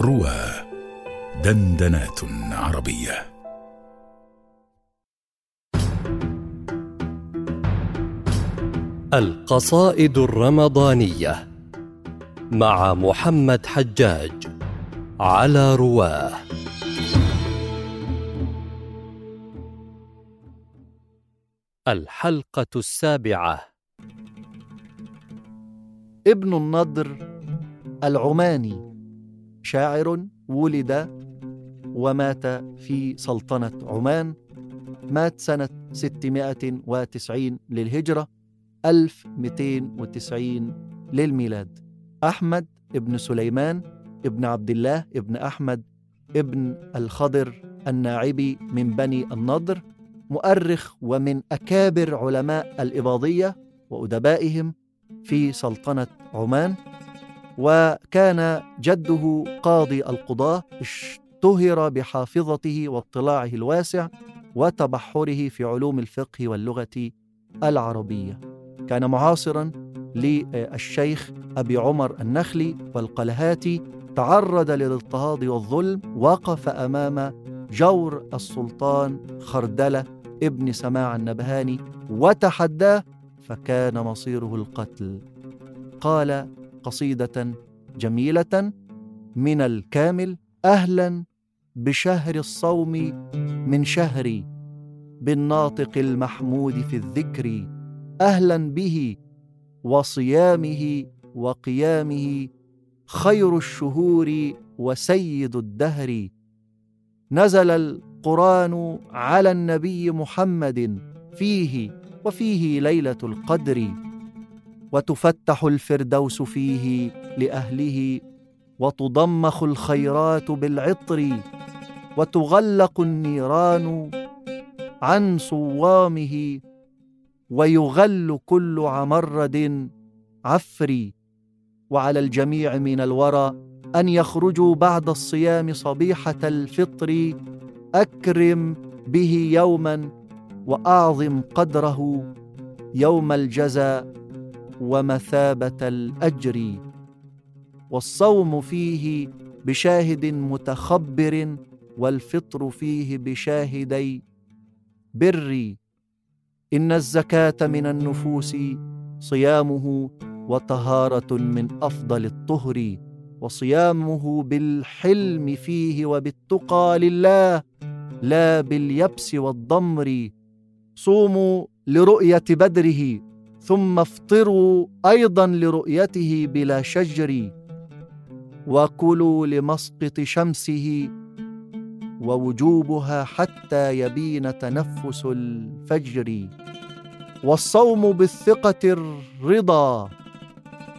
روى دندنات عربية. القصائد الرمضانية مع محمد حجاج على رواه. الحلقة السابعة. ابن النضر العماني. شاعر ولد ومات في سلطنة عمان مات سنة 690 للهجرة 1290 للميلاد. أحمد ابن سليمان ابن عبد الله ابن أحمد ابن الخضر الناعبي من بني النضر مؤرخ ومن أكابر علماء الإباضية وأدبائهم في سلطنة عمان. وكان جده قاضي القضاة اشتهر بحافظته واطلاعه الواسع وتبحره في علوم الفقه واللغة العربية. كان معاصرا للشيخ أبي عمر النخلي والقلهاتي تعرض للاضطهاد والظلم وقف أمام جور السلطان خردلة ابن سماع النبهاني وتحداه فكان مصيره القتل. قال قصيدة جميلة من الكامل أهلا بشهر الصوم من شهري بالناطق المحمود في الذكر أهلا به وصيامه وقيامه خير الشهور وسيد الدهر. نزل القرآن على النبي محمد فيه وفيه ليلة القدر. وتفتح الفردوس فيه لأهله وتضمخ الخيرات بالعطر وتغلق النيران عن صوامه ويغل كل عمرد عفري وعلى الجميع من الورى أن يخرجوا بعد الصيام صبيحة الفطر أكرم به يوما وأعظم قدره يوم الجزاء. ومثابة الأجر والصوم فيه بشاهد متخبر والفطر فيه بشاهدي بري إن الزكاة من النفوس صيامه وطهارة من أفضل الطهر وصيامه بالحلم فيه وبالتقى لله لا باليبس والضمر. صوموا لرؤية بدره. ثم افطروا أيضا لرؤيته بلا شجر وكلوا لمسقط شمسه ووجوبها حتى يبين تنفس الفجر. والصوم بالثقة الرضا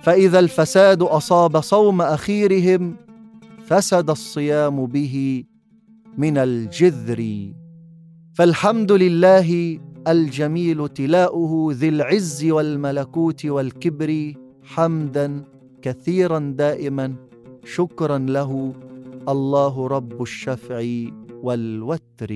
فإذا الفساد أصاب صوم أخيرهم فسد الصيام به من الجذر. فالحمد لله الجميل تلاؤه ذي العز والملكوت والكبر حمدا كثيرا دائما شكرا له الله رب الشفع والوتر.